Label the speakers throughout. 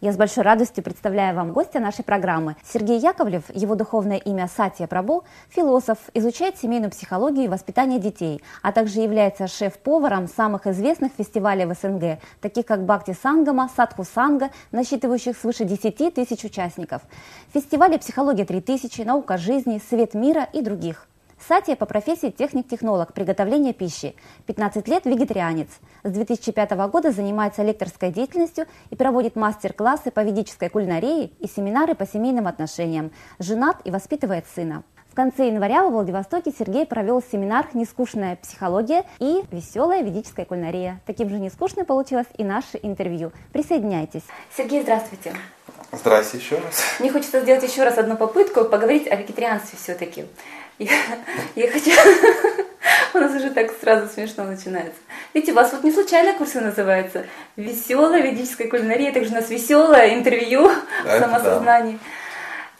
Speaker 1: Я с большой радостью представляю вам гостя нашей программы. Сергей Яковлев, его духовное имя Сатия Прабу, философ, изучает семейную психологию и воспитание детей, а также является шеф-поваром самых известных фестивалей в СНГ, таких как Бхакти Сангама, Садху Санга, насчитывающих свыше 10 тысяч участников. Фестивали «Психология 3000», «Наука жизни», «Свет мира» и других. Сатия по профессии техник-технолог приготовления пищи. 15 лет вегетарианец. С 2005 года занимается лекторской деятельностью и проводит мастер-классы по ведической кулинарии и семинары по семейным отношениям. Женат и воспитывает сына. В конце января в Владивостоке Сергей провел семинар «Нескучная психология» и «Веселая ведическая кулинария». Таким же нескучным получилось и наше интервью. Присоединяйтесь. Сергей, здравствуйте.
Speaker 2: Здравствуйте еще раз.
Speaker 1: Мне хочется сделать еще раз одну попытку поговорить о вегетарианстве все-таки. Я, я хочу... У нас уже так сразу смешно начинается. Видите, у вас вот не случайно курсы называются. Веселая ведическая кулинария, также у нас веселое интервью да, самосознании.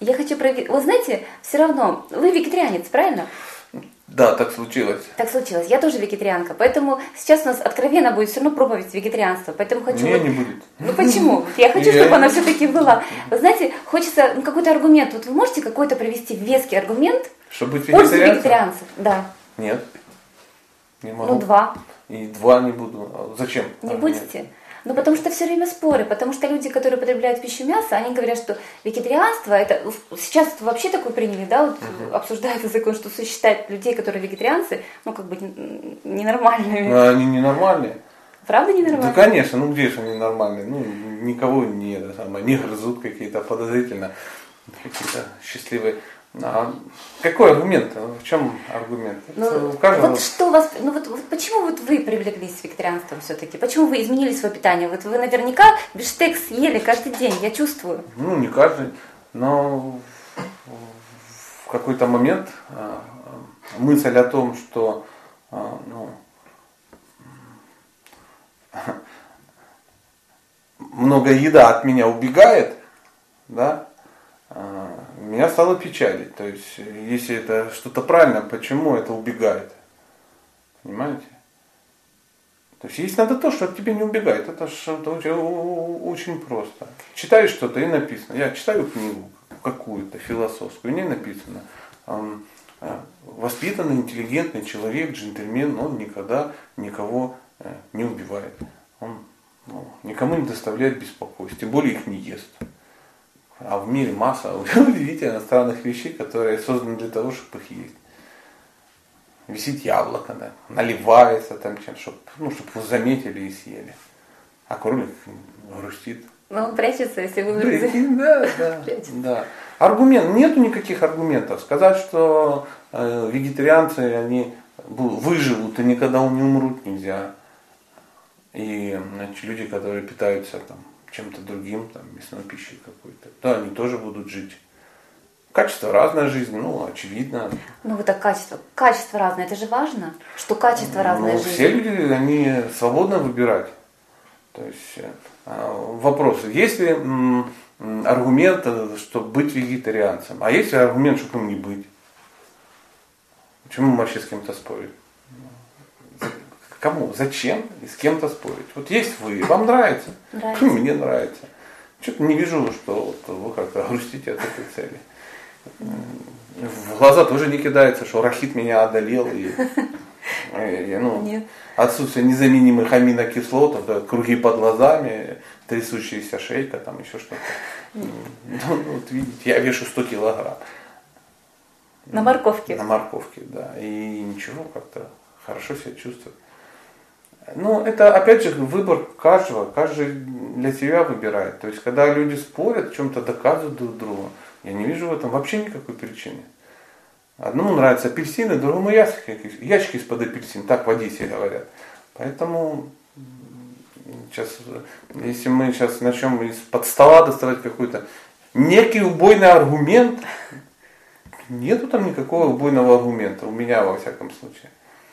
Speaker 1: Да. Я хочу проверить. Вы знаете, все равно, вы вегетарианец, правильно?
Speaker 2: Да, так случилось.
Speaker 1: Так случилось. Я тоже вегетарианка, поэтому сейчас у нас откровенно будет все равно проповедь вегетарианства. Поэтому хочу.
Speaker 2: Не, вот... не будет.
Speaker 1: Ну почему? Я хочу, чтобы она все-таки была. Вы знаете, хочется ну, какой-то аргумент. Вот вы можете какой-то привести веский аргумент,
Speaker 2: чтобы быть вегетарианцем? вегетарианцев,
Speaker 1: да.
Speaker 2: Нет. Не могу.
Speaker 1: Ну, два.
Speaker 2: И два не буду. А зачем?
Speaker 1: Не а, будете? Ну, потому что все время споры, потому что люди, которые употребляют пищу мяса, они говорят, что вегетарианство, это сейчас вообще такое приняли, да, вот угу. обсуждается закон, что сосчитать людей, которые вегетарианцы, ну, как бы ненормальными.
Speaker 2: Ну, они ненормальные.
Speaker 1: Правда ненормальные?
Speaker 2: Да, конечно, ну где же они нормальные? Ну, никого не, это самое, не грызут какие-то подозрительно, какие-то счастливые. А какой аргумент? В чем аргумент?
Speaker 1: Ну, каждого... Вот что вас, ну вот, вот почему вот вы привлеклись вегетарианством все-таки? Почему вы изменили свое питание? Вот вы наверняка биштекс ели каждый день, я чувствую.
Speaker 2: Ну, не каждый, но в какой-то момент а, мысль о том, что а, ну, много еда от меня убегает, да, а, меня стало печалить. То есть, если это что-то правильно, почему это убегает? Понимаете? То есть, есть надо то, что от тебя не убегает. Это что-то очень, просто. Читаешь что-то и написано. Я читаю книгу какую-то философскую, и не написано. А, воспитанный, интеллигентный человек, джентльмен, он никогда никого э, не убивает. Он ну, никому не доставляет беспокойств, тем более их не ест. А в мире масса удивительно странных вещей, которые созданы для того, чтобы их есть. Висит яблоко, да, наливается там чем чтобы, ну, чтобы заметили и съели. А кролик грустит.
Speaker 1: Ну, он прячется, если вы
Speaker 2: Прикинь, да, да, да. Аргумент, нету никаких аргументов. Сказать, что э, вегетарианцы, они выживут и никогда не умрут нельзя. И значит, люди, которые питаются там чем-то другим, там, мясной пищей какой-то, да, они тоже будут жить. Качество разное жизни, ну, очевидно.
Speaker 1: Ну, вот так качество. Качество разное, это же важно, что качество разное ну, жизни.
Speaker 2: Все люди, они свободно выбирать. То есть э, вопрос, есть ли аргумент, чтобы быть вегетарианцем, а есть ли аргумент, чтобы им не быть? Почему мы вообще с кем-то спорим? Кому? Зачем? И с кем-то спорить? Вот есть вы, вам нравится?
Speaker 1: Нравится.
Speaker 2: Мне нравится. Что-то не вижу, что вот вы как-то грустите от этой цели. В глаза тоже не кидается, что рахит меня одолел. И, и, ну, Нет. Отсутствие незаменимых аминокислот, это круги под глазами, трясущаяся шейка, там еще что-то. Ну, вот видите, я вешу 100 килограмм.
Speaker 1: На морковке.
Speaker 2: На морковке, да. И ничего, как-то хорошо себя чувствую. Ну, это опять же выбор каждого, каждый для себя выбирает. То есть, когда люди спорят, чем-то доказывают друг другу, я не вижу в этом вообще никакой причины. Одному нравятся апельсины, другому ящики, ящики из-под апельсин, так в Одессе говорят. Поэтому сейчас, если мы сейчас начнем из-под стола доставать какой-то некий убойный аргумент, нету там никакого убойного аргумента, у меня во всяком случае.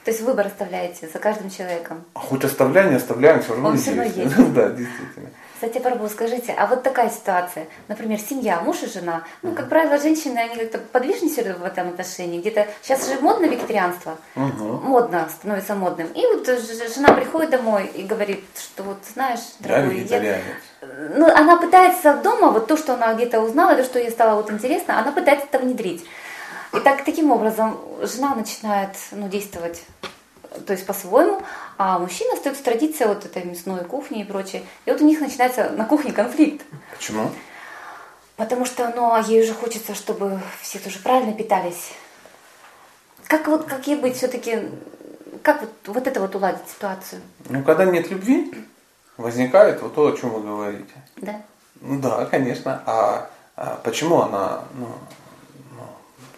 Speaker 1: То есть выбор оставляете за каждым человеком.
Speaker 2: А хоть оставляем, не оставляем, все равно
Speaker 1: Он все равно есть.
Speaker 2: да, действительно.
Speaker 1: Кстати, Барбу, скажите, а вот такая ситуация, например, семья, муж и жена, ну, как правило, женщины, они как-то подвижнее в этом отношении, где-то, сейчас же модно вегетарианство, угу. модно, становится модным, и вот жена приходит домой и говорит, что вот, знаешь,
Speaker 2: дорогой, я,
Speaker 1: ну, она пытается дома, вот то, что она где-то узнала, то, что ей стало вот интересно, она пытается это внедрить. И так, таким образом жена начинает ну, действовать то есть по-своему, а мужчина остается традиция вот этой мясной кухни и прочее. И вот у них начинается на кухне конфликт.
Speaker 2: Почему?
Speaker 1: Потому что, ну, а ей уже хочется, чтобы все тоже правильно питались. Как вот, как ей быть все-таки, как вот, вот это вот уладить ситуацию?
Speaker 2: Ну, когда нет любви, возникает вот то, о чем вы говорите.
Speaker 1: Да.
Speaker 2: Ну да, конечно. А, а почему она ну, ну,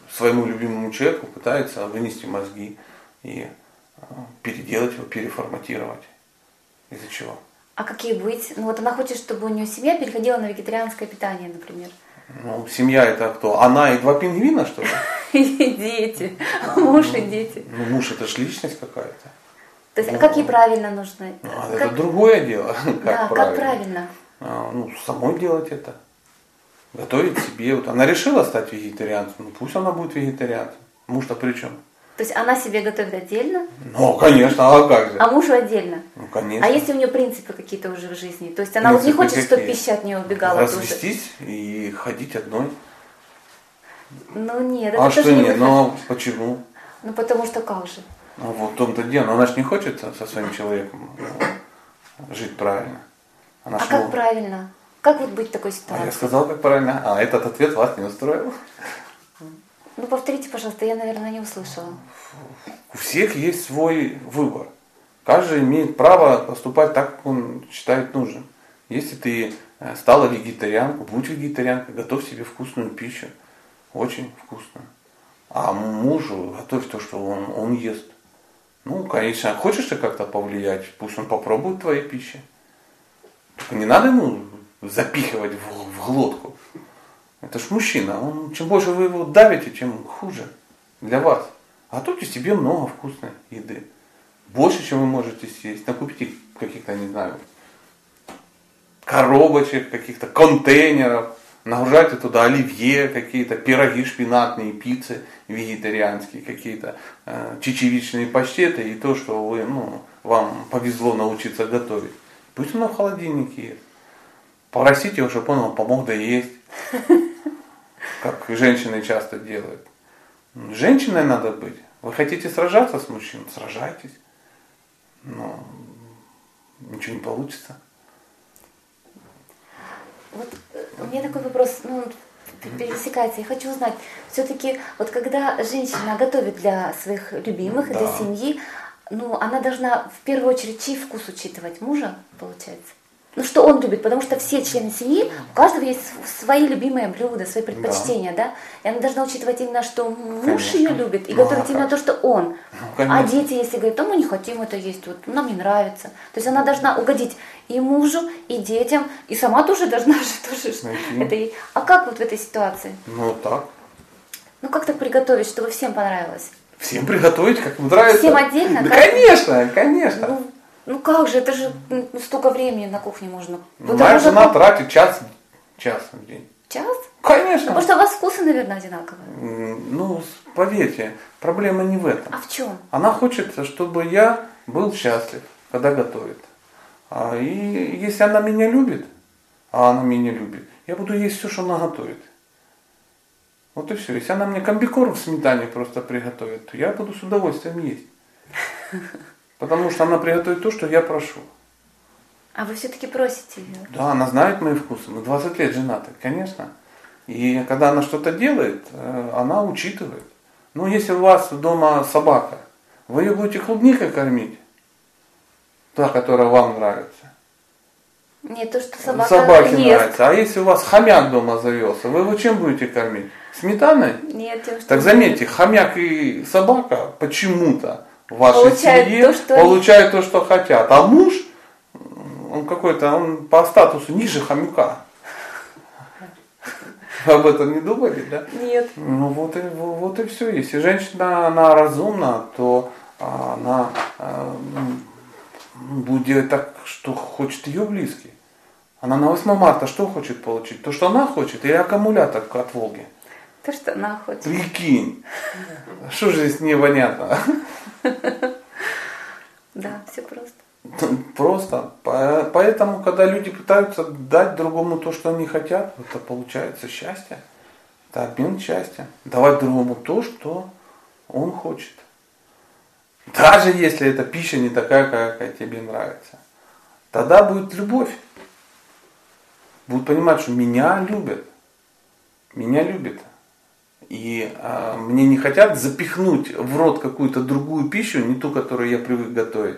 Speaker 2: своему любимому человеку пытается вынести мозги и переделать его, переформатировать? Из-за чего?
Speaker 1: А как ей быть? Ну вот она хочет, чтобы у нее семья переходила на вегетарианское питание, например.
Speaker 2: Ну, семья это кто? Она и два пингвина, что ли?
Speaker 1: И дети. Муж и дети.
Speaker 2: Ну, муж это же личность какая-то.
Speaker 1: То есть, а как ей правильно нужно?
Speaker 2: Ну, а Это другое дело.
Speaker 1: Да, как правильно?
Speaker 2: А, ну, самой делать это. Готовить себе. Вот она решила стать вегетарианцем, ну пусть она будет вегетарианцем. Муж-то при чем?
Speaker 1: То есть она себе готовит отдельно,
Speaker 2: Ну, конечно, а как же?
Speaker 1: а мужу отдельно.
Speaker 2: Ну, конечно.
Speaker 1: А если у нее принципы какие-то уже в жизни? То есть она вот не хочет, чтобы пища от нее убегала тоже.
Speaker 2: Развестись и ходить одной.
Speaker 1: Ну нет, это
Speaker 2: а
Speaker 1: тоже
Speaker 2: что
Speaker 1: не
Speaker 2: нет?
Speaker 1: выход.
Speaker 2: Ну, почему?
Speaker 1: Ну потому что как же?
Speaker 2: Ну, вот в том-то дело. Но она же не хочет со своим человеком ну, жить правильно. Она
Speaker 1: А
Speaker 2: ж,
Speaker 1: как
Speaker 2: ну,
Speaker 1: правильно? Как вот быть в такой
Speaker 2: А я
Speaker 1: ситуации?
Speaker 2: сказал, как правильно. А этот ответ вас не устроил.
Speaker 1: Ну повторите, пожалуйста, я, наверное, не услышала.
Speaker 2: У всех есть свой выбор. Каждый имеет право поступать так, как он считает нужным. Если ты э, стала вегетарианкой, будь вегетарианкой, готовь себе вкусную пищу. Очень вкусную. А мужу готовь то, что он, он ест. Ну, конечно, хочешь ты как-то повлиять, пусть он попробует твоей пищи. Только не надо ему запихивать в, в глотку. Это ж мужчина. Он, чем больше вы его давите, тем хуже для вас. Готовьте себе много вкусной еды. Больше, чем вы можете съесть. Накупите каких-то, не знаю, коробочек, каких-то контейнеров. Нагружайте туда оливье, какие-то пироги шпинатные, пиццы вегетарианские, какие-то э, чечевичные паштеты и то, что вы, ну, вам повезло научиться готовить. Пусть оно в холодильнике есть. Попросите его, чтобы он вам помог доесть. Как женщины часто делают. Женщиной надо быть. Вы хотите сражаться с мужчиной? Сражайтесь. Но ничего не получится.
Speaker 1: Вот э, у меня такой вопрос, ну, пересекается. Я хочу узнать, все-таки вот когда женщина готовит для своих любимых и для
Speaker 2: Да.
Speaker 1: семьи, ну, она должна в первую очередь чей вкус учитывать? Мужа, получается? Ну, что он любит, потому что все члены семьи, у каждого есть св- свои любимые блюда, свои предпочтения, да? И она должна учитывать именно, что муж
Speaker 2: Конечно.
Speaker 1: ее любит, и
Speaker 2: Ну,
Speaker 1: готовить именно то, что он.
Speaker 2: Ну,
Speaker 1: а дети, если говорят, то мы не хотим это есть, вот, нам не нравится. То есть она должна угодить и мужу, и детям, и сама тоже должна же тоже
Speaker 2: Найти.
Speaker 1: это и- А как вот в этой ситуации?
Speaker 2: Ну так.
Speaker 1: Ну как так приготовить, чтобы всем понравилось?
Speaker 2: Всем приготовить, как им нравится.
Speaker 1: Всем отдельно?
Speaker 2: Да,
Speaker 1: Как?
Speaker 2: конечно, конечно.
Speaker 1: Ну, ну как же, это же столько времени на кухне можно.
Speaker 2: Ну, моя жена
Speaker 1: как-
Speaker 2: тратит час, час в день.
Speaker 1: Час?
Speaker 2: Конечно.
Speaker 1: Потому что у вас вкусы, наверное, одинаковые.
Speaker 2: Ну, поверьте, проблема не в этом.
Speaker 1: А в чем?
Speaker 2: Она хочет, чтобы я был счастлив, когда готовит. А, И если она меня любит, а она меня любит, я буду есть все, что она готовит. Вот и все. Если она мне комбикорм в сметане просто приготовит, то я буду с удовольствием есть. Потому что она приготовит то, что я прошу.
Speaker 1: А вы все-таки просите ее.
Speaker 2: Да, она знает мои вкусы. Мы 20 лет женаты, конечно. И когда она что-то делает, э, она учитывает. Ну, если у вас дома собака, вы ее будете клубникой кормить? Та, которая вам нравится.
Speaker 1: Нет, то, что собака
Speaker 2: Собаке
Speaker 1: ест.
Speaker 2: нравится. А если у вас хомяк дома завелся, вы его чем будете кормить? Сметаной?
Speaker 1: Нет, тем, что...
Speaker 2: Так заметьте, хомяк и собака почему-то в вашей
Speaker 1: Получают
Speaker 2: семье
Speaker 1: то, что они-
Speaker 2: получают то, что хотят. А муж, он какой-то, он по статусу ниже хомяка. Вы об этом не думали, да?
Speaker 1: Нет.
Speaker 2: Ну вот и, вот и все. Если женщина, она разумна, то она м, будет делать так, что хочет ее близкий. Она на 8 марта что хочет получить? То, что она хочет, или аккумулятор от Волги?
Speaker 1: То, что она хочет.
Speaker 2: Прикинь. Что же здесь непонятно?
Speaker 1: Да, все просто.
Speaker 2: Просто. Поэтому, когда люди пытаются дать другому то, что они хотят, это получается счастье. Это обмен счастья. Давать другому то, что он хочет. Даже если эта пища не такая, какая тебе нравится. Тогда будет любовь. Будут понимать, что меня любят. Меня любят. И а, мне не хотят запихнуть в рот какую-то другую пищу, не ту, которую я привык готовить.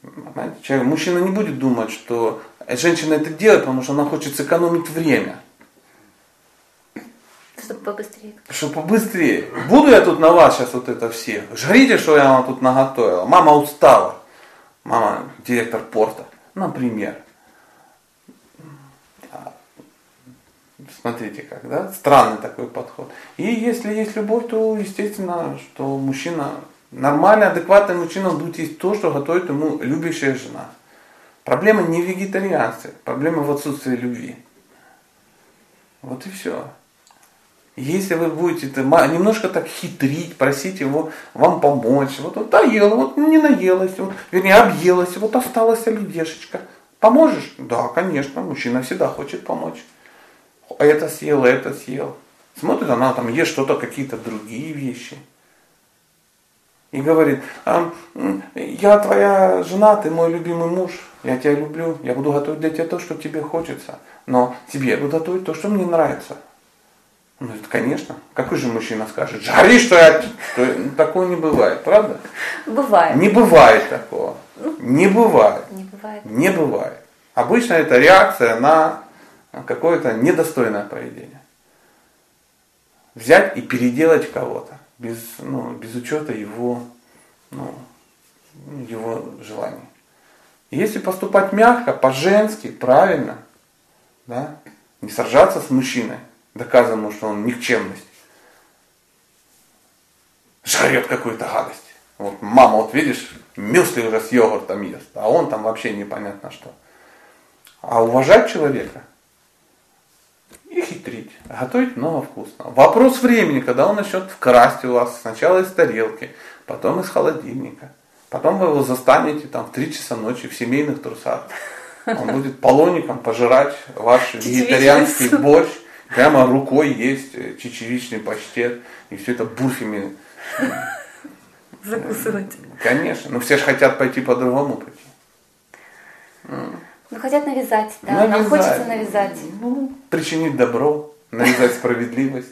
Speaker 2: Понимаете? Человек, мужчина не будет думать, что женщина это делает, потому что она хочет сэкономить время.
Speaker 1: Чтобы побыстрее.
Speaker 2: Чтобы побыстрее. Буду я тут на вас сейчас вот это все. Жрите, что я вам тут наготовила. Мама устала. Мама директор порта. Например. Смотрите как, да? Странный такой подход. И если есть любовь, то естественно, что мужчина, нормальный, адекватный мужчина будет есть то, что готовит ему любящая жена. Проблема не в вегетарианстве, проблема в отсутствии любви. Вот и все. Если вы будете немножко так хитрить, просить его вам помочь, вот он доела, вот не наелась, вот, вернее объелась, вот осталась оливешечка. Поможешь? Да, конечно, мужчина всегда хочет помочь. Это съел, это съел. Смотрит, она там ест что-то, какие-то другие вещи. И говорит, а, я твоя жена, ты мой любимый муж, я тебя люблю, я буду готовить для тебя то, что тебе хочется, но тебе я буду готовить то, что мне нравится. Ну, это, конечно. Какой же мужчина скажет, жари, что я... Что... Ну, такого не бывает, правда?
Speaker 1: Бывает.
Speaker 2: Не бывает такого. Ну, не бывает.
Speaker 1: Не бывает.
Speaker 2: Не бывает. Обычно это реакция на какое-то недостойное поведение. Взять и переделать кого-то без, ну, без учета его, ну, его желаний. Если поступать мягко, по-женски, правильно, да, не сражаться с мужчиной, доказывая что он никчемность, жрет какую-то гадость. Вот мама, вот видишь, мюсли уже с йогуртом ест, а он там вообще непонятно что. А уважать человека и хитрить, готовить много вкусно. Вопрос времени, когда он начнет вкрасть у вас сначала из тарелки, потом из холодильника. Потом вы его застанете там в 3 часа ночи в семейных трусах. Он будет полоником пожирать ваш вегетарианский борщ Прямо рукой есть э, чечевичный паштет, и все это бурфами.
Speaker 1: Закусывать.
Speaker 2: Конечно. Но все же хотят пойти по другому пути.
Speaker 1: Ну, хотят навязать, да. Навязать. Нам хочется навязать.
Speaker 2: Ну, причинить добро, навязать справедливость.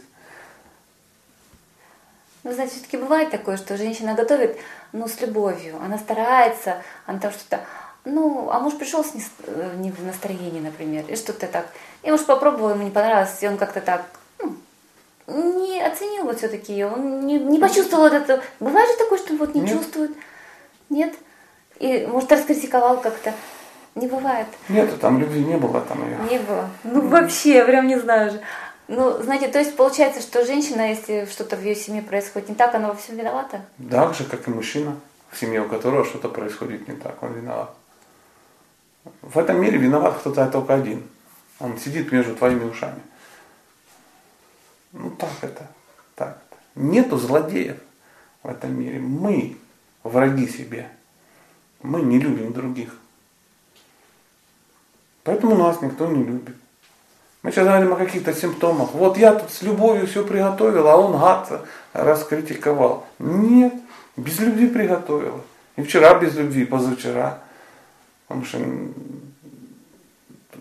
Speaker 1: Ну, знаете, все-таки бывает такое, что женщина готовит, ну, с любовью. Она старается, она там что-то ну, а муж пришел с не, э, не в настроении, например, и что-то так. И муж попробовал, ему не понравилось, и он как-то так ну, не оценил вот все-таки ее, он не, не почувствовал вот это. Бывает же такое, что вот не Нет. чувствует. Нет? И, может, раскритиковал как-то. Не бывает.
Speaker 2: Нет, там любви не было там ее.
Speaker 1: Не было. Ну, вообще, я прям не знаю же. Ну, знаете, то есть получается, что женщина, если что-то в ее семье происходит не так, она во всем виновата?
Speaker 2: Так же, как и мужчина, в семье у которого что-то происходит не так, он виноват. В этом мире виноват кто-то только один. Он сидит между твоими ушами. Ну так это, так это. Нету злодеев в этом мире. Мы враги себе. Мы не любим других. Поэтому нас никто не любит. Мы сейчас говорим о каких-то симптомах. Вот я тут с любовью все приготовил, а он гад раскритиковал. Нет, без любви приготовил. И вчера без любви, позавчера. Потому что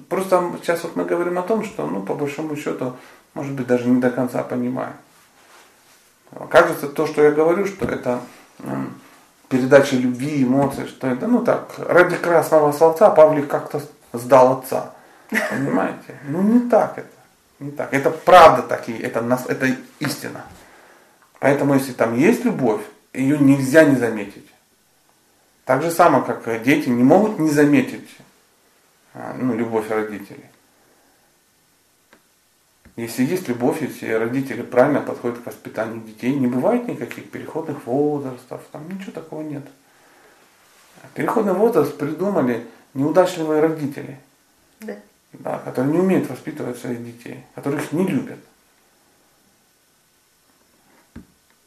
Speaker 2: просто сейчас вот мы говорим о том, что, ну, по большому счету, может быть, даже не до конца понимаем. Кажется, то, что я говорю, что это передача любви, эмоций, что это, ну так, ради красного словца Павлик как-то сдал отца. Понимаете? Ну не так это. Не так. Это правда такие, это, нас, это истина. Поэтому если там есть любовь, ее нельзя не заметить. Так же само, как дети не могут не заметить а, ну, любовь родителей. Если есть любовь, если родители правильно подходят к воспитанию детей, не бывает никаких переходных возрастов, там ничего такого нет. Переходный возраст придумали неудачливые родители,
Speaker 1: да.
Speaker 2: Да, которые не умеют воспитывать своих детей, которых не любят.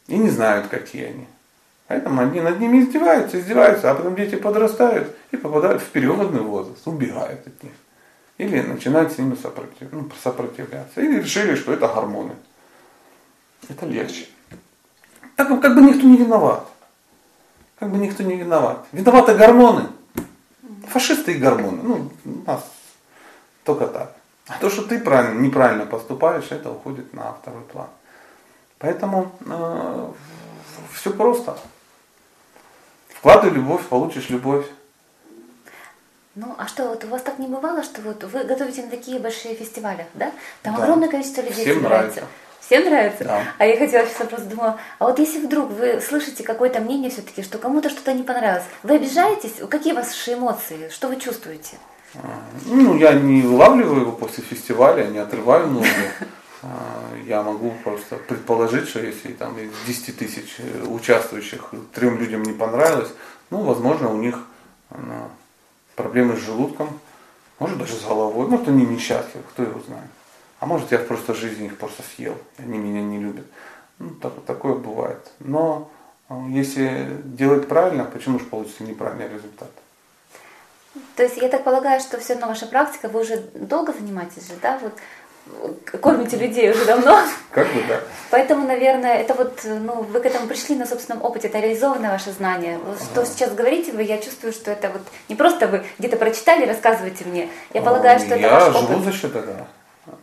Speaker 2: И не знают, какие они. Поэтому они над ними издеваются, издеваются, а потом дети подрастают и попадают в переходный возраст, убегают от них. Или начинают с ними сопротив, ну, сопротивляться. Или решили, что это гормоны. Это легче. Так как бы никто не виноват. Как бы никто не виноват. Виноваты гормоны. Фашисты и гормоны. Ну, у нас только так. А то, что ты правильно, неправильно поступаешь, это уходит на второй план. Поэтому э, все просто. Вкладывай любовь, получишь любовь.
Speaker 1: Ну, а что, вот у вас так не бывало, что вот вы готовите на такие большие фестивали, да? Там
Speaker 2: Да.
Speaker 1: огромное количество людей
Speaker 2: Всем
Speaker 1: собирается.
Speaker 2: нравится.
Speaker 1: Всем нравится?
Speaker 2: Да.
Speaker 1: А я хотела сейчас просто думала, а вот если вдруг вы слышите какое-то мнение все-таки, что кому-то что-то не понравилось, вы обижаетесь? Какие ваши эмоции? Что вы чувствуете?
Speaker 2: Ну, я не вылавливаю его после фестиваля, не отрываю ноги. А, Я могу просто предположить, что если там из 10 тысяч э, участвующих трем людям не понравилось, ну, возможно, у них ну, проблемы с желудком, может даже с головой, может они несчастливы, кто его знает. А может я просто жизни их просто съел, и они меня не любят. Ну, так, такое бывает. Но э, если делать правильно, почему же получится неправильный результат?
Speaker 1: То есть я так полагаю, что все равно ваша практика, вы уже долго занимаетесь же, да? Вот э, кормите людей уже давно.
Speaker 2: Как бы да.
Speaker 1: Поэтому, наверное, это вот, ну, вы к этому пришли на собственном опыте, это реализованное ваше знание. Что сейчас говорите вы, я чувствую, что это вот не просто вы где-то прочитали, рассказываете мне. Я полагаю, что это
Speaker 2: Я
Speaker 1: ваш
Speaker 2: живу
Speaker 1: опыт.
Speaker 2: за счет этого.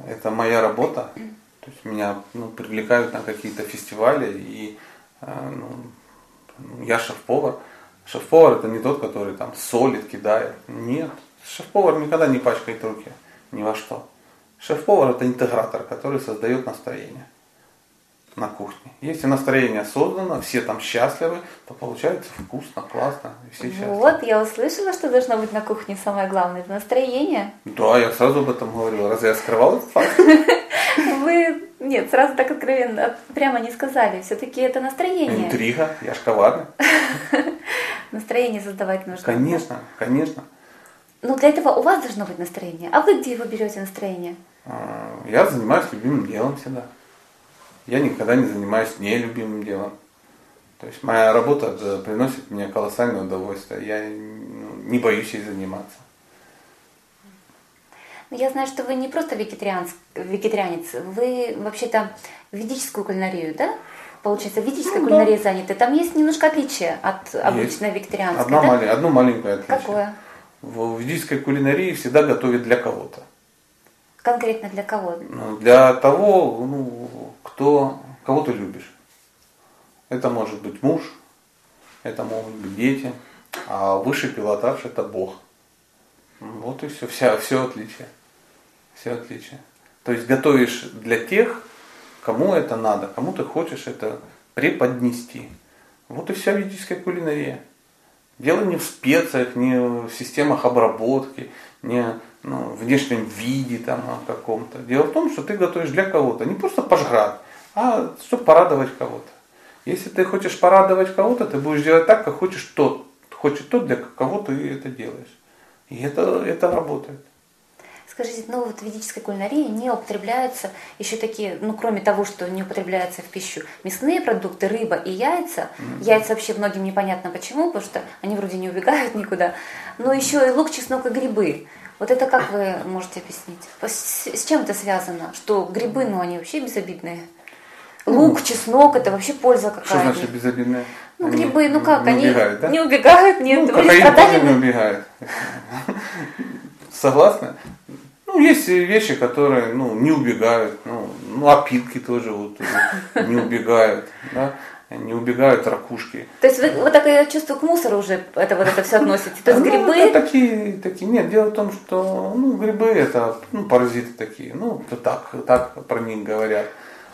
Speaker 2: Это моя работа. То есть меня ну, привлекают на какие-то фестивали, и э, ну, я шеф-повар. Шеф-повар это не тот, который там солит, кидает. Нет. Шеф-повар никогда не пачкает руки ни во что. Шеф-повар это интегратор, который создает настроение на кухне. Если настроение создано, все там счастливы, то получается вкусно, классно, и все счастливы.
Speaker 1: Вот, я услышала, что должно быть на кухне самое главное, это настроение.
Speaker 2: Да, я сразу об этом говорил. Разве я скрывал этот факт?
Speaker 1: Вы, нет, сразу так откровенно, прямо не сказали. Все-таки это настроение.
Speaker 2: Интрига, я ж коварный.
Speaker 1: Настроение создавать нужно.
Speaker 2: Конечно, конечно.
Speaker 1: Ну, для этого у вас должно быть настроение. А вы где его берете настроение?
Speaker 2: А, Я занимаюсь любимым делом всегда. Я никогда не занимаюсь нелюбимым делом. То есть моя работа да, приносит мне колоссальное удовольствие. Я ну, не боюсь ей заниматься.
Speaker 1: Ну, Я знаю, что вы не просто вегетарианец, вегетарианец вы вообще-то ведическую кулинарию, да? Получается, ведической
Speaker 2: Ну, да.
Speaker 1: кулинарией заняты. Там есть немножко отличия от обычной вегетарианской,
Speaker 2: Одна
Speaker 1: да?
Speaker 2: мали- одно маленькое отличие.
Speaker 1: Какое?
Speaker 2: В ведической кулинарии всегда готовят для кого-то.
Speaker 1: Конкретно для кого?
Speaker 2: Ну, Для того, ну, кто, кого ты любишь. Это может быть муж, это могут быть дети, а высший пилотаж это Бог. Вот и все, вся, все отличие. Все отличие. То есть готовишь для тех, кому это надо, кому ты хочешь это преподнести. Вот и вся ведическая кулинария. Дело не в специях, не в системах обработки, не ну, внешнем виде там, а каком-то. Дело в том, что ты готовишь для кого-то, не просто пожрать, а чтобы порадовать кого-то. Если ты хочешь порадовать кого-то, ты будешь делать так, как хочешь тот, хочет тот, для кого ты это делаешь. И это, это работает.
Speaker 1: Скажите, ну вот в ведической кулинарии не употребляются еще такие, ну кроме того, что не употребляются в пищу, мясные продукты, рыба и яйца. Яйца вообще многим непонятно почему, потому что они вроде не убегают никуда. Но еще и лук, чеснок и грибы. Вот это как вы можете объяснить? С, с чем это связано? Что грибы, ну они вообще безобидные. Лук, чеснок, это вообще польза
Speaker 2: Что
Speaker 1: какая.
Speaker 2: значит безобидное?
Speaker 1: Ну
Speaker 2: Они
Speaker 1: грибы, ну как,
Speaker 2: не
Speaker 1: они
Speaker 2: убегают, да?
Speaker 1: не убегают, нет,
Speaker 2: Ну,
Speaker 1: вы
Speaker 2: кокаин
Speaker 1: страдали
Speaker 2: тоже не
Speaker 1: бы?
Speaker 2: Согласны? Ну, есть вещи, которые ну, не убегают. Ну, ну, опилки тоже вот, э, не убегают. Да? Не убегают ракушки.
Speaker 1: То есть вы вот такое чувство к мусору уже это вот это все относите. То есть
Speaker 2: Ну,
Speaker 1: грибы.
Speaker 2: это такие, такие. Нет, дело в том, что ну, грибы это ну, паразиты такие. Ну, то так, так про них говорят.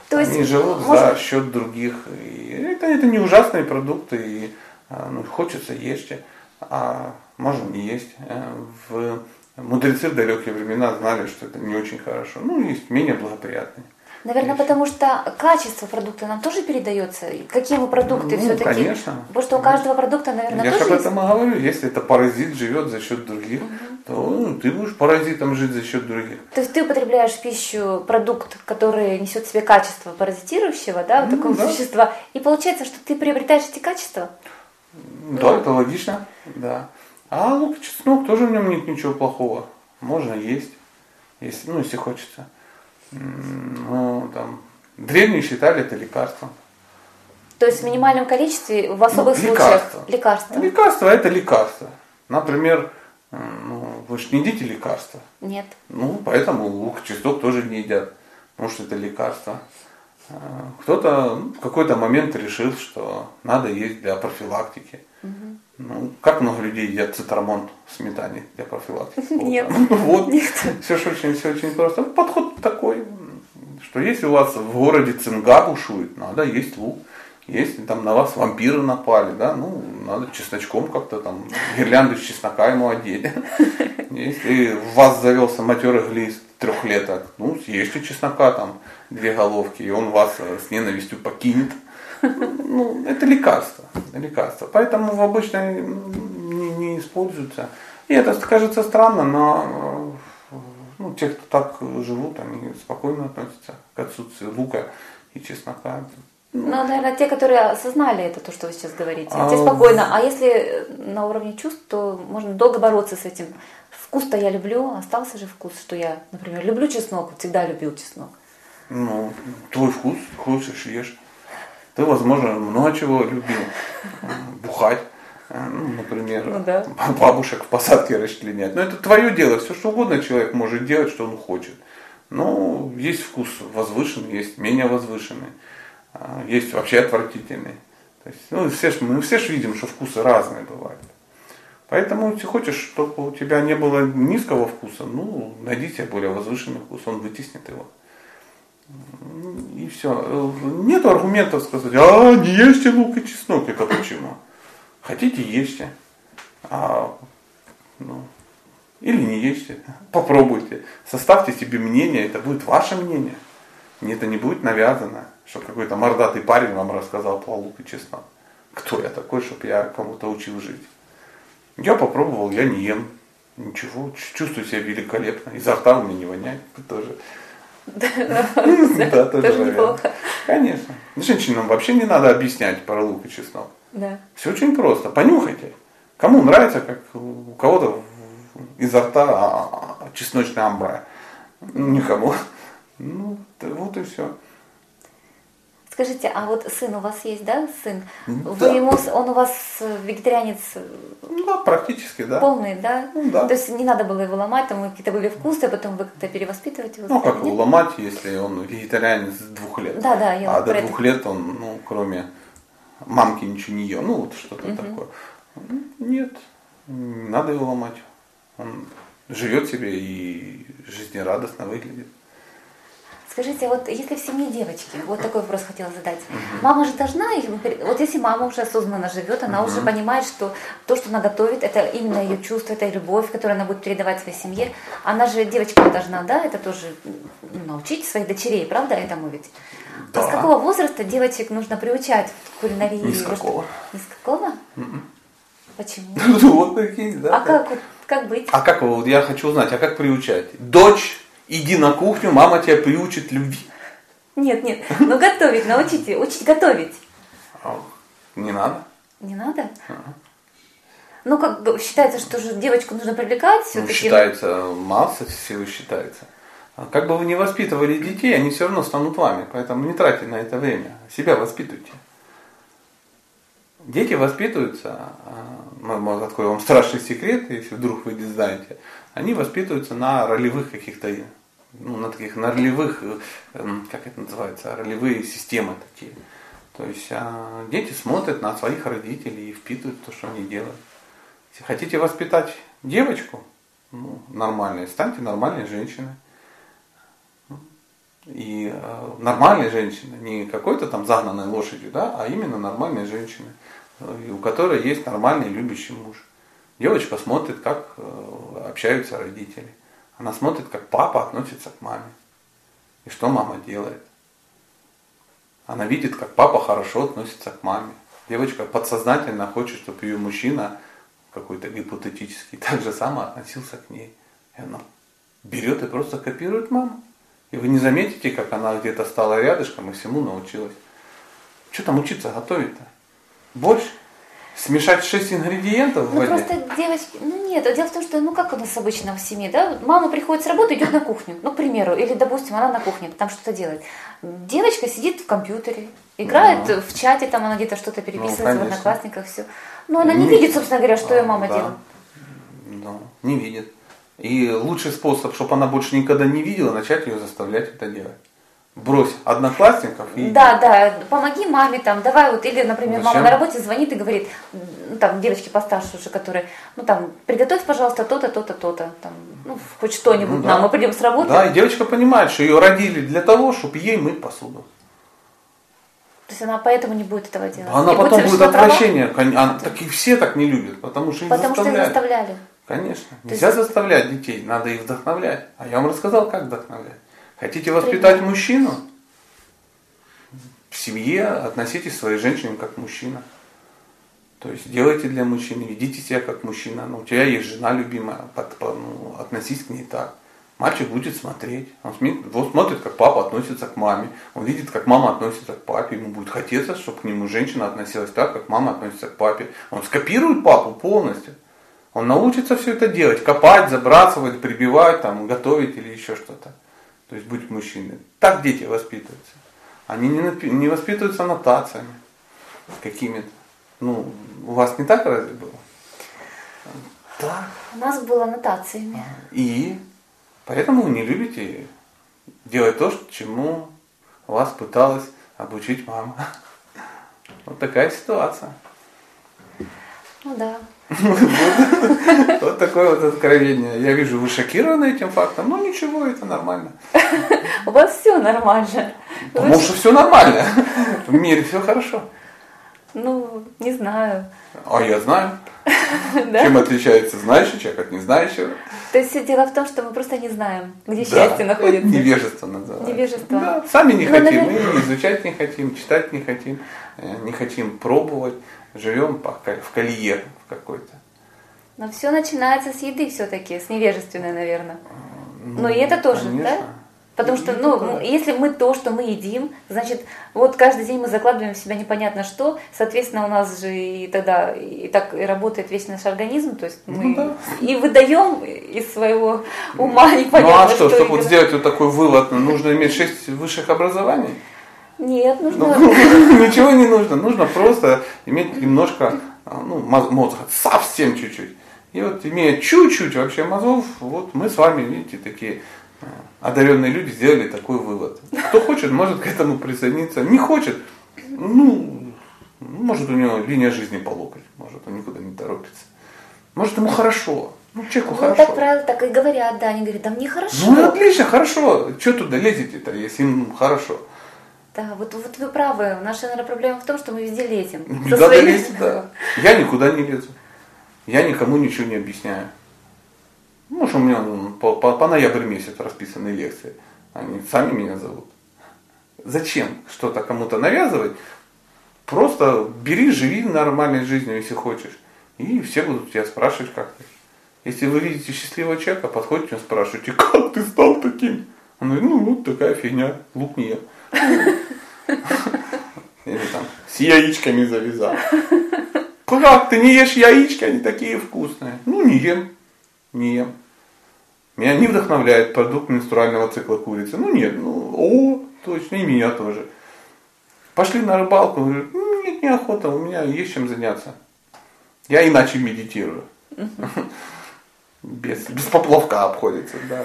Speaker 1: То есть,
Speaker 2: Они живут
Speaker 1: может-
Speaker 2: за счет других. И это, это не ужасные продукты, и а, ну, хочется ешьте, а можно не есть. Э, В мудрецы в далекие времена знали, что это не очень хорошо. Ну, есть менее благоприятные.
Speaker 1: Наверное, потому что качество продукта нам тоже передается. Какие мы продукты
Speaker 2: Ну,
Speaker 1: все-таки.
Speaker 2: конечно.
Speaker 1: Потому что у каждого продукта, наверное,
Speaker 2: Я же
Speaker 1: тоже
Speaker 2: об
Speaker 1: есть.
Speaker 2: этом и говорю. Если это паразит живет за счет других, то ну, ты будешь паразитом жить за счет других.
Speaker 1: То есть ты употребляешь в пищу продукт, который несет в себе качество паразитирующего, да, вот
Speaker 2: Ну,
Speaker 1: такого
Speaker 2: да.
Speaker 1: существа, и получается, что ты приобретаешь эти качества?
Speaker 2: Да, это логично, да. А лук и чеснок тоже в нем нет ничего плохого. Можно есть, если, ну, если хочется. Ну, там, древние считали это лекарством.
Speaker 1: То есть в минимальном количестве, в особых
Speaker 2: Ну,
Speaker 1: случаях
Speaker 2: лекарство.
Speaker 1: лекарства?
Speaker 2: Лекарство это лекарство. Например, ну, вы же не едите лекарства.
Speaker 1: Нет.
Speaker 2: Ну, поэтому лук и чеснок тоже не едят, потому что это лекарство. А, Кто-то ну, в какой-то момент решил, что надо есть для профилактики. Ну, как много людей едят цитрамон в сметане для профилактики?
Speaker 1: Нет.
Speaker 2: Ну, вот,
Speaker 1: Нет.
Speaker 2: все же очень, все очень просто. Ну, Подход такой, что если у вас в городе цинга бушует, надо есть лук. Если там на вас вампиры напали, да, ну, надо чесночком как-то там, гирлянду из чеснока ему одеть. Если в вас завелся матерый глист трехлеток, ну, съешьте чеснока там, две головки, и он вас э, с ненавистью покинет. Ну, это лекарство, лекарство. Поэтому в обычной не, не используется. И это кажется странно, но э, ну, те, кто так живут, они спокойно относятся к отсутствию лука и чеснока.
Speaker 1: Ну, наверное, те, которые осознали это, то, что вы сейчас говорите,
Speaker 2: А,
Speaker 1: те спокойно. А если на уровне чувств, то можно долго бороться с этим. Вкус-то я люблю, остался же вкус, что я, например, люблю чеснок, всегда любил чеснок.
Speaker 2: Ну, твой вкус, хочешь ешь. Ты, возможно, много чего любил. Бухать, ну, например,
Speaker 1: Ну да.
Speaker 2: бабушек в посадке расчленять. Но это твое дело, все что угодно человек может делать, что он хочет. Но есть вкус возвышенный, есть менее возвышенный, а, есть вообще отвратительный. То есть, ну, все ж, мы все же видим, что вкусы разные бывают. Поэтому, если хочешь, чтобы у тебя не было низкого вкуса, ну, найди себе более возвышенный вкус, он вытеснит его. И все. Нет аргументов сказать, а не ешьте лук и чеснок. Это почему? Хотите, ешьте. А, ну, или не ешьте. Попробуйте. Составьте себе мнение, это будет ваше мнение. Мне это не будет навязано, что какой-то мордатый парень вам рассказал про лук и чеснок. Кто я такой, чтобы я кому-то учил жить? Я попробовал, я не ем. Ничего, чувствую себя великолепно. Изо рта у меня не воняет. Это тоже. Да, тоже
Speaker 1: неплохо.
Speaker 2: Конечно. Женщинам вообще не надо объяснять про лук и чеснок.
Speaker 1: Да.
Speaker 2: Все очень просто. Понюхайте. Кому нравится, как у кого-то изо рта а, а, чесночный амбре. Никому. Ну, вот и все.
Speaker 1: Скажите, а вот сын у вас есть, да, сын? Вы
Speaker 2: Да.
Speaker 1: ему, с- он у вас вегетарианец
Speaker 2: Ну, да, практически, да.
Speaker 1: полный, да?
Speaker 2: Ну, да.
Speaker 1: То есть не надо было его ломать, там какие-то были вкусы, а потом вы как-то перевоспитываете его?
Speaker 2: Ну, как его ломать, если он вегетарианец с двух лет.
Speaker 1: Да, да, я
Speaker 2: А до двух
Speaker 1: это.
Speaker 2: лет он, ну, кроме мамки ничего не ел. Ну, вот что-то такое. Ну, Нет, не надо его ломать. Он живет себе и жизнерадостно выглядит.
Speaker 1: Скажите, вот если в семье девочки, вот такой вопрос хотела задать. Мама же должна их, вот если мама уже осознанно живет, она уже понимает, что то, что она готовит, это именно ее чувство, это любовь, которую она будет передавать своей семье. Она же, девочка должна, да, это тоже ну, научить своих дочерей, правда, этому ведь? А с
Speaker 2: Да.
Speaker 1: какого возраста девочек нужно приучать к кулинарии?
Speaker 2: Ни с какого.
Speaker 1: Ни с какого? Почему?
Speaker 2: Вот такие, да.
Speaker 1: А как, как быть?
Speaker 2: А как, вот я хочу узнать, а как приучать? Дочь, иди на кухню, мама тебя приучит любви.
Speaker 1: Нет, нет, ну готовить, научите, учить готовить.
Speaker 2: А, Не надо.
Speaker 1: Не надо? Ну, как бы считается, что же девочку нужно привлекать
Speaker 2: Ну, считается, масса всего считается. А Как бы вы ни воспитывали детей, они все равно станут вами. Поэтому не тратьте на это время. Себя воспитывайте. Дети воспитываются, а, ну, открою вам страшный секрет, если вдруг вы не знаете, они воспитываются на ролевых каких-то, ну, на таких, на ролевых, э, эм, как это называется, ролевые системы такие. То есть а, дети смотрят на своих родителей и впитывают то, что они делают. Если хотите воспитать девочку, ну, нормальной, станьте нормальной женщиной. И э, нормальной женщиной, не какой-то там загнанной лошадью, да, а именно нормальной женщиной, э, у которой есть нормальный любящий муж. Девочка смотрит, как э, общаются родители. Она смотрит, как папа относится к маме. И что мама делает. Она видит, как папа хорошо относится к маме. Девочка подсознательно хочет, чтобы ее мужчина какой-то гипотетический, так же само относился к ней. И она берет и просто копирует маму. И вы не заметите, как она где-то стала рядышком и всему научилась. Что там учиться готовить-то? Борщ? Смешать шесть ингредиентов в
Speaker 1: Ну
Speaker 2: воде?
Speaker 1: просто девочки, ну нет, дело в том, что ну как у нас обычно в семье, да, мама приходит с работы, идет на кухню, ну, к примеру, или, допустим, она на кухне, там что-то делает. Девочка сидит в компьютере, играет
Speaker 2: Ну.
Speaker 1: в чате, там она где-то что-то переписывается в
Speaker 2: конечно.
Speaker 1: одноклассниках, все. Но она не
Speaker 2: Ну,
Speaker 1: видит, собственно говоря, что ее
Speaker 2: А,
Speaker 1: мама
Speaker 2: да.
Speaker 1: делает.
Speaker 2: Ну, не видит. И лучший способ, чтобы она больше никогда не видела, начать ее заставлять это делать. Брось одноклассников и
Speaker 1: Да, да, помоги маме там, давай вот, или, например, мама
Speaker 2: Зачем?
Speaker 1: на работе звонит и говорит, ну там девочки постарше уже, которые, ну там, приготовь, пожалуйста, то-то, то-то, то-то, там, ну хоть что-нибудь
Speaker 2: Ну, да.
Speaker 1: нам, мы придем с работы.
Speaker 2: Да, и девочка понимает, что ее родили для того, чтобы ей мыть посуду.
Speaker 1: То есть она поэтому не будет этого делать.
Speaker 2: Она
Speaker 1: И
Speaker 2: потом будет отвращение. кон- а так и все так не любят, потому что их
Speaker 1: Потому что их заставляли.
Speaker 2: Конечно.
Speaker 1: То
Speaker 2: Нельзя
Speaker 1: есть-
Speaker 2: заставлять детей, надо их вдохновлять. А я вам рассказал, как вдохновлять. Хотите воспитать мужчину? В семье относитесь к своей женщине как мужчина. То есть делайте для мужчины, ведите себя как мужчина. Ну, у тебя есть жена любимая, под- по- ну, относись к ней так. Мальчик будет смотреть. Он смотрит, как папа относится к маме. Он видит, как мама относится к папе. Ему будет хотеться, чтобы к нему женщина относилась так, как мама относится к папе. Он скопирует папу полностью. Он научится все это делать. Копать, забрасывать, прибивать, там, готовить или еще что-то. То есть быть мужчиной. Так дети воспитываются. Они не, не воспитываются нотациями какими-то. Ну, у вас не так разве было? Так.
Speaker 1: У нас было нотациями.
Speaker 2: И поэтому вы не любите делать то, чему вас пыталась обучить мама. Вот такая ситуация.
Speaker 1: Ну да.
Speaker 2: Вот такое вот откровение. Я вижу, вы шокированы этим фактом. Ну ничего, это нормально.
Speaker 1: У вас все нормально.
Speaker 2: Потому что все нормально. В мире все хорошо.
Speaker 1: Ну, не знаю.
Speaker 2: А я знаю.
Speaker 1: Да?
Speaker 2: Чем отличается знающий человек от незнающего?
Speaker 1: То есть дело в том, что мы просто не знаем, где
Speaker 2: Да,
Speaker 1: счастье находится.
Speaker 2: Невежество называется.
Speaker 1: Невежество.
Speaker 2: Да, сами не
Speaker 1: Ну,
Speaker 2: хотим,
Speaker 1: наверное-
Speaker 2: изучать не хотим, читать не хотим, э, не хотим пробовать, живем в колее в какой-то.
Speaker 1: Но все начинается с еды все-таки, с невежественной, наверное.
Speaker 2: Ну,
Speaker 1: Но и это тоже,
Speaker 2: конечно.
Speaker 1: да? Потому что, ну, м, если мы то, что мы едим, значит, вот каждый день мы закладываем в себя непонятно что, соответственно, у нас же и тогда и так и работает весь наш организм, то есть мы
Speaker 2: Ну да.
Speaker 1: и выдаем из своего ума
Speaker 2: Ну
Speaker 1: непонятно
Speaker 2: а что,
Speaker 1: что.
Speaker 2: чтобы вот сделать вот такой вывод, ну, нужно иметь шесть высших образований?
Speaker 1: Нет, нужно...
Speaker 2: Ну, ничего не нужно, нужно просто иметь немножко а, ну, моз- мозга, совсем чуть-чуть. И вот имея чуть-чуть вообще мозгов, вот мы с вами, видите, такие э, одаренные люди сделали такой вывод. Кто хочет, может к этому присоединиться. Не хочет, ну, может у него линия жизни по локоть, может он никуда не торопится. Может ему хорошо, ну человеку
Speaker 1: Ну,
Speaker 2: хорошо.
Speaker 1: так правило так и говорят, да, они говорят, да мне хорошо.
Speaker 2: Ну отлично, хорошо. Что туда лезете-то, если им хорошо?
Speaker 1: Да, вот, вот вы правы. Наша, наверное, проблема в том, что мы везде лезем. Со
Speaker 2: Надо
Speaker 1: своими-
Speaker 2: да. Я никуда не лезу. Я никому ничего не объясняю. Может, у меня ну, по, по- по ноябрь месяц расписаны лекции. Они сами меня зовут. Зачем что-то кому-то навязывать? Просто бери, живи нормальной жизнью, если хочешь. И все будут тебя спрашивать, как ты. Если вы видите счастливого человека, подходите и спрашиваете, как ты стал таким? Он говорит, ну вот такая фигня, лук не ем. Или там с яичками завязал. Как ты не ешь яички, они такие вкусные. Ну не ем, не ем. Меня не вдохновляет продукт менструального цикла курицы. Ну нет, ну о, точно, и меня тоже. Пошли на рыбалку, говорю, «Ну, нет, неохота, у меня есть чем заняться. Я иначе медитирую. Без, без поплавка обходится, да.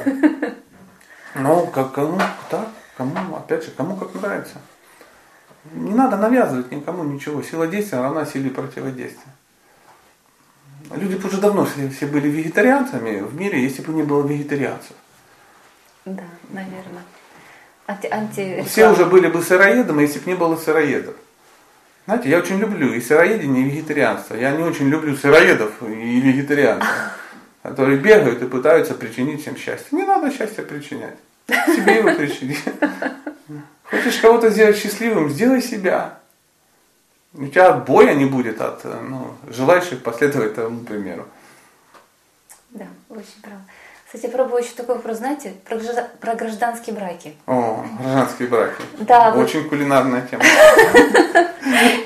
Speaker 2: Ну, как кому, так, кому, опять же, кому как нравится. Не надо навязывать никому ничего. Сила действия равна силе противодействия. Люди бы уже давно все, все были вегетарианцами в мире, если бы не было вегетарианцев.
Speaker 1: Да, наверное. Анти, анти
Speaker 2: Все уже были бы сыроедом, если бы не было сыроедов. Знаете, я очень люблю и сыроедение, и вегетарианство. Я не очень люблю сыроедов и вегетарианцев, которые бегают и пытаются причинить всем счастье. Не надо счастье причинять. Себе его причини. Хочешь кого-то сделать счастливым, сделай себя. У тебя отбоя не будет от ну, желающих последовать тому примеру.
Speaker 1: Да, очень правда. Кстати, я пробую еще такой вопрос, знаете, про, про гражданские браки.
Speaker 2: О, гражданские браки.
Speaker 1: Да.
Speaker 2: Очень вот... кулинарная тема.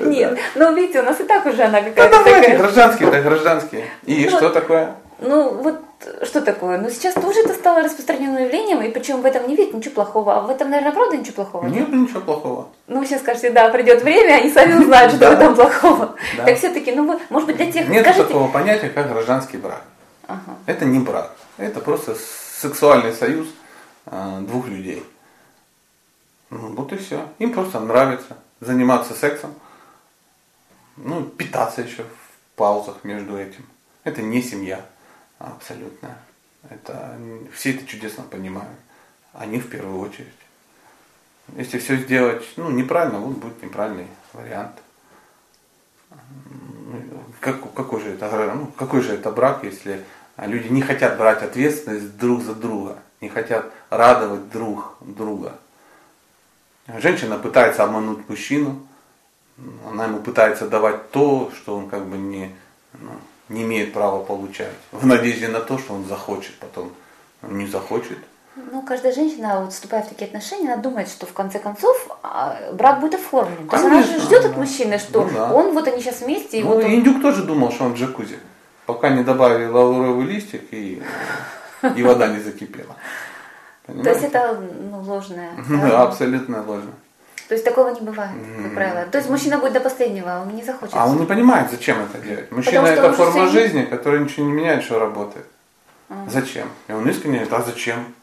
Speaker 1: Нет, ну видите, у нас и так уже она какая-то
Speaker 2: давайте, гражданские, да, гражданские. И
Speaker 1: Ну,
Speaker 2: что такое?
Speaker 1: Ну вот что такое? Ну сейчас тоже это стало распространенным явлением, и причем в этом не видит ничего плохого. А в этом, наверное, правда ничего плохого?
Speaker 2: Нет ничего плохого.
Speaker 1: Ну, вы сейчас скажете, да, придет время, они сами узнают, что в этом плохого. Так все-таки, ну, может быть, для тех,
Speaker 2: Нет такого понятия, как гражданский брак. Это не брак. Это просто сексуальный союз э, двух людей. Ну, вот и все. Им просто нравится заниматься сексом. Ну, питаться еще в паузах между этим. Это не семья абсолютно. Это, все это чудесно понимают. Они в первую очередь. Если все сделать ну, неправильно, вот будет неправильный вариант. Ну, как- какой, же это, ну, какой же это брак, если люди не хотят брать ответственность друг за друга, не хотят радовать друг друга. Женщина пытается обмануть мужчину, она ему пытается давать то, что он как бы не, ну, не имеет права получать, в надежде на то, что он захочет потом. Не захочет.
Speaker 1: Ну, каждая женщина, вот вступая в такие отношения, она думает, что в конце концов а, брак будет оформлен. То есть она же
Speaker 2: Конечно,
Speaker 1: ждет от
Speaker 2: да.
Speaker 1: мужчины, что
Speaker 2: Ну да.
Speaker 1: он, вот они сейчас вместе, и
Speaker 2: Ну,
Speaker 1: вот он...
Speaker 2: индюк тоже думал, что он в джакузи, пока не добавили лавровый листик и, и вода не закипела.
Speaker 1: То есть
Speaker 2: Понимаете?
Speaker 1: это ну, ложное.
Speaker 2: Да, абсолютно ложно.
Speaker 1: То есть такого не бывает, как правило. То есть мужчина будет до последнего, он не захочет.
Speaker 2: А он не понимает, зачем это делать. Мужчина это форма
Speaker 1: всё-
Speaker 2: жизни, которая ничего не меняет, что работает. Зачем? И он искренне говорит, а зачем?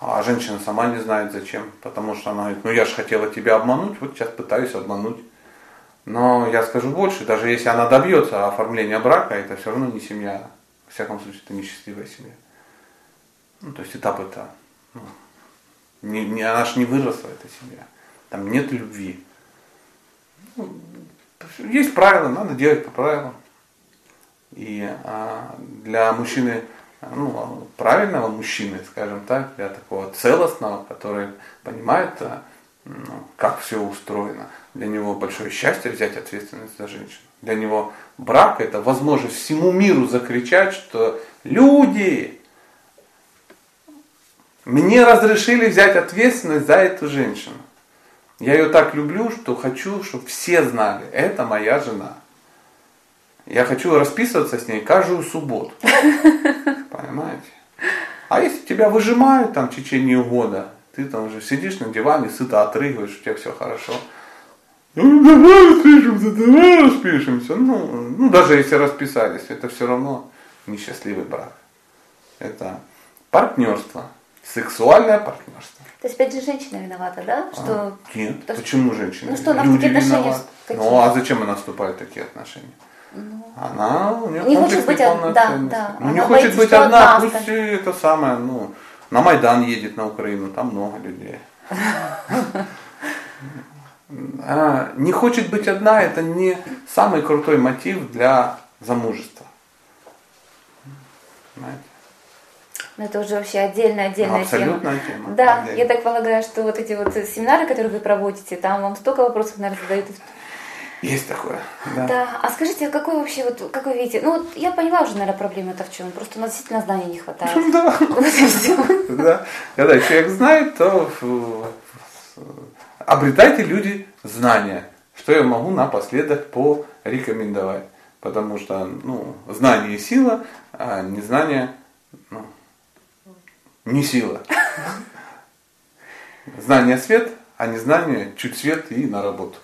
Speaker 2: А женщина сама не знает зачем. Потому что она говорит, ну я же хотела тебя обмануть, вот сейчас пытаюсь обмануть. Но я скажу больше, даже если она добьется оформления брака, это все равно не семья. В всяком случае, это не счастливая семья. Ну, то есть этап это, ну, не, не, она же не выросла, эта семья. Там нет любви. Ну, есть правила, надо делать по правилам. И а, для мужчины, ну, правильного мужчины, скажем так, для такого целостного, который понимает, а, ну, как все устроено, для него большое счастье взять ответственность за женщину. Для него брак это возможность всему миру закричать, что люди, мне разрешили взять ответственность за эту женщину. Я ее так люблю, что хочу, чтобы все знали, это моя жена. Я хочу расписываться с ней каждую субботу. Понимаете? А если тебя выжимают там в течение года, ты там уже сидишь на диване, сыто отрыгиваешь, у тебя все хорошо. Ну, давай распишемся, давай распишемся. Ну, ну, даже если расписались, это все равно несчастливый брак. Это партнерство, сексуальное партнерство.
Speaker 1: То есть опять же женщина виновата, да? Что
Speaker 2: Нет,
Speaker 1: То, что-
Speaker 2: почему женщина?
Speaker 1: ну, что она в
Speaker 2: Люди
Speaker 1: такие отношения
Speaker 2: виноваты.
Speaker 1: какие?
Speaker 2: Ну а зачем она вступает в такие отношения? Она у нее
Speaker 1: Не хочет быть од-
Speaker 2: неполноценности.
Speaker 1: да, да.
Speaker 2: Ну, не
Speaker 1: Она
Speaker 2: хочет
Speaker 1: боится,
Speaker 2: быть
Speaker 1: что
Speaker 2: одна,
Speaker 1: одна
Speaker 2: пусть это самое, ну, на Майдан едет на Украину, там много людей. А, Не хочет быть одна, это не самый крутой мотив для замужества. Понимаете?
Speaker 1: Ну, это уже вообще отдельная, отдельная тема.
Speaker 2: Абсолютная тема.
Speaker 1: Да,
Speaker 2: Отдельно.
Speaker 1: я так полагаю, что вот эти вот семинары, которые вы проводите, там вам столько вопросов, наверное, задают.
Speaker 2: Есть такое. Да.
Speaker 1: Да, а скажите, какой вообще, вот, как вы видите, ну вот я поняла уже, наверное, проблема это в чем, просто у нас действительно знаний не хватает.
Speaker 2: Да. Да. Когда человек знает, то обретайте люди знания. Что я могу напоследок порекомендовать. Потому что ну, знание сила, а незнание ну, не сила. Знание свет, а незнание чуть свет и на работу.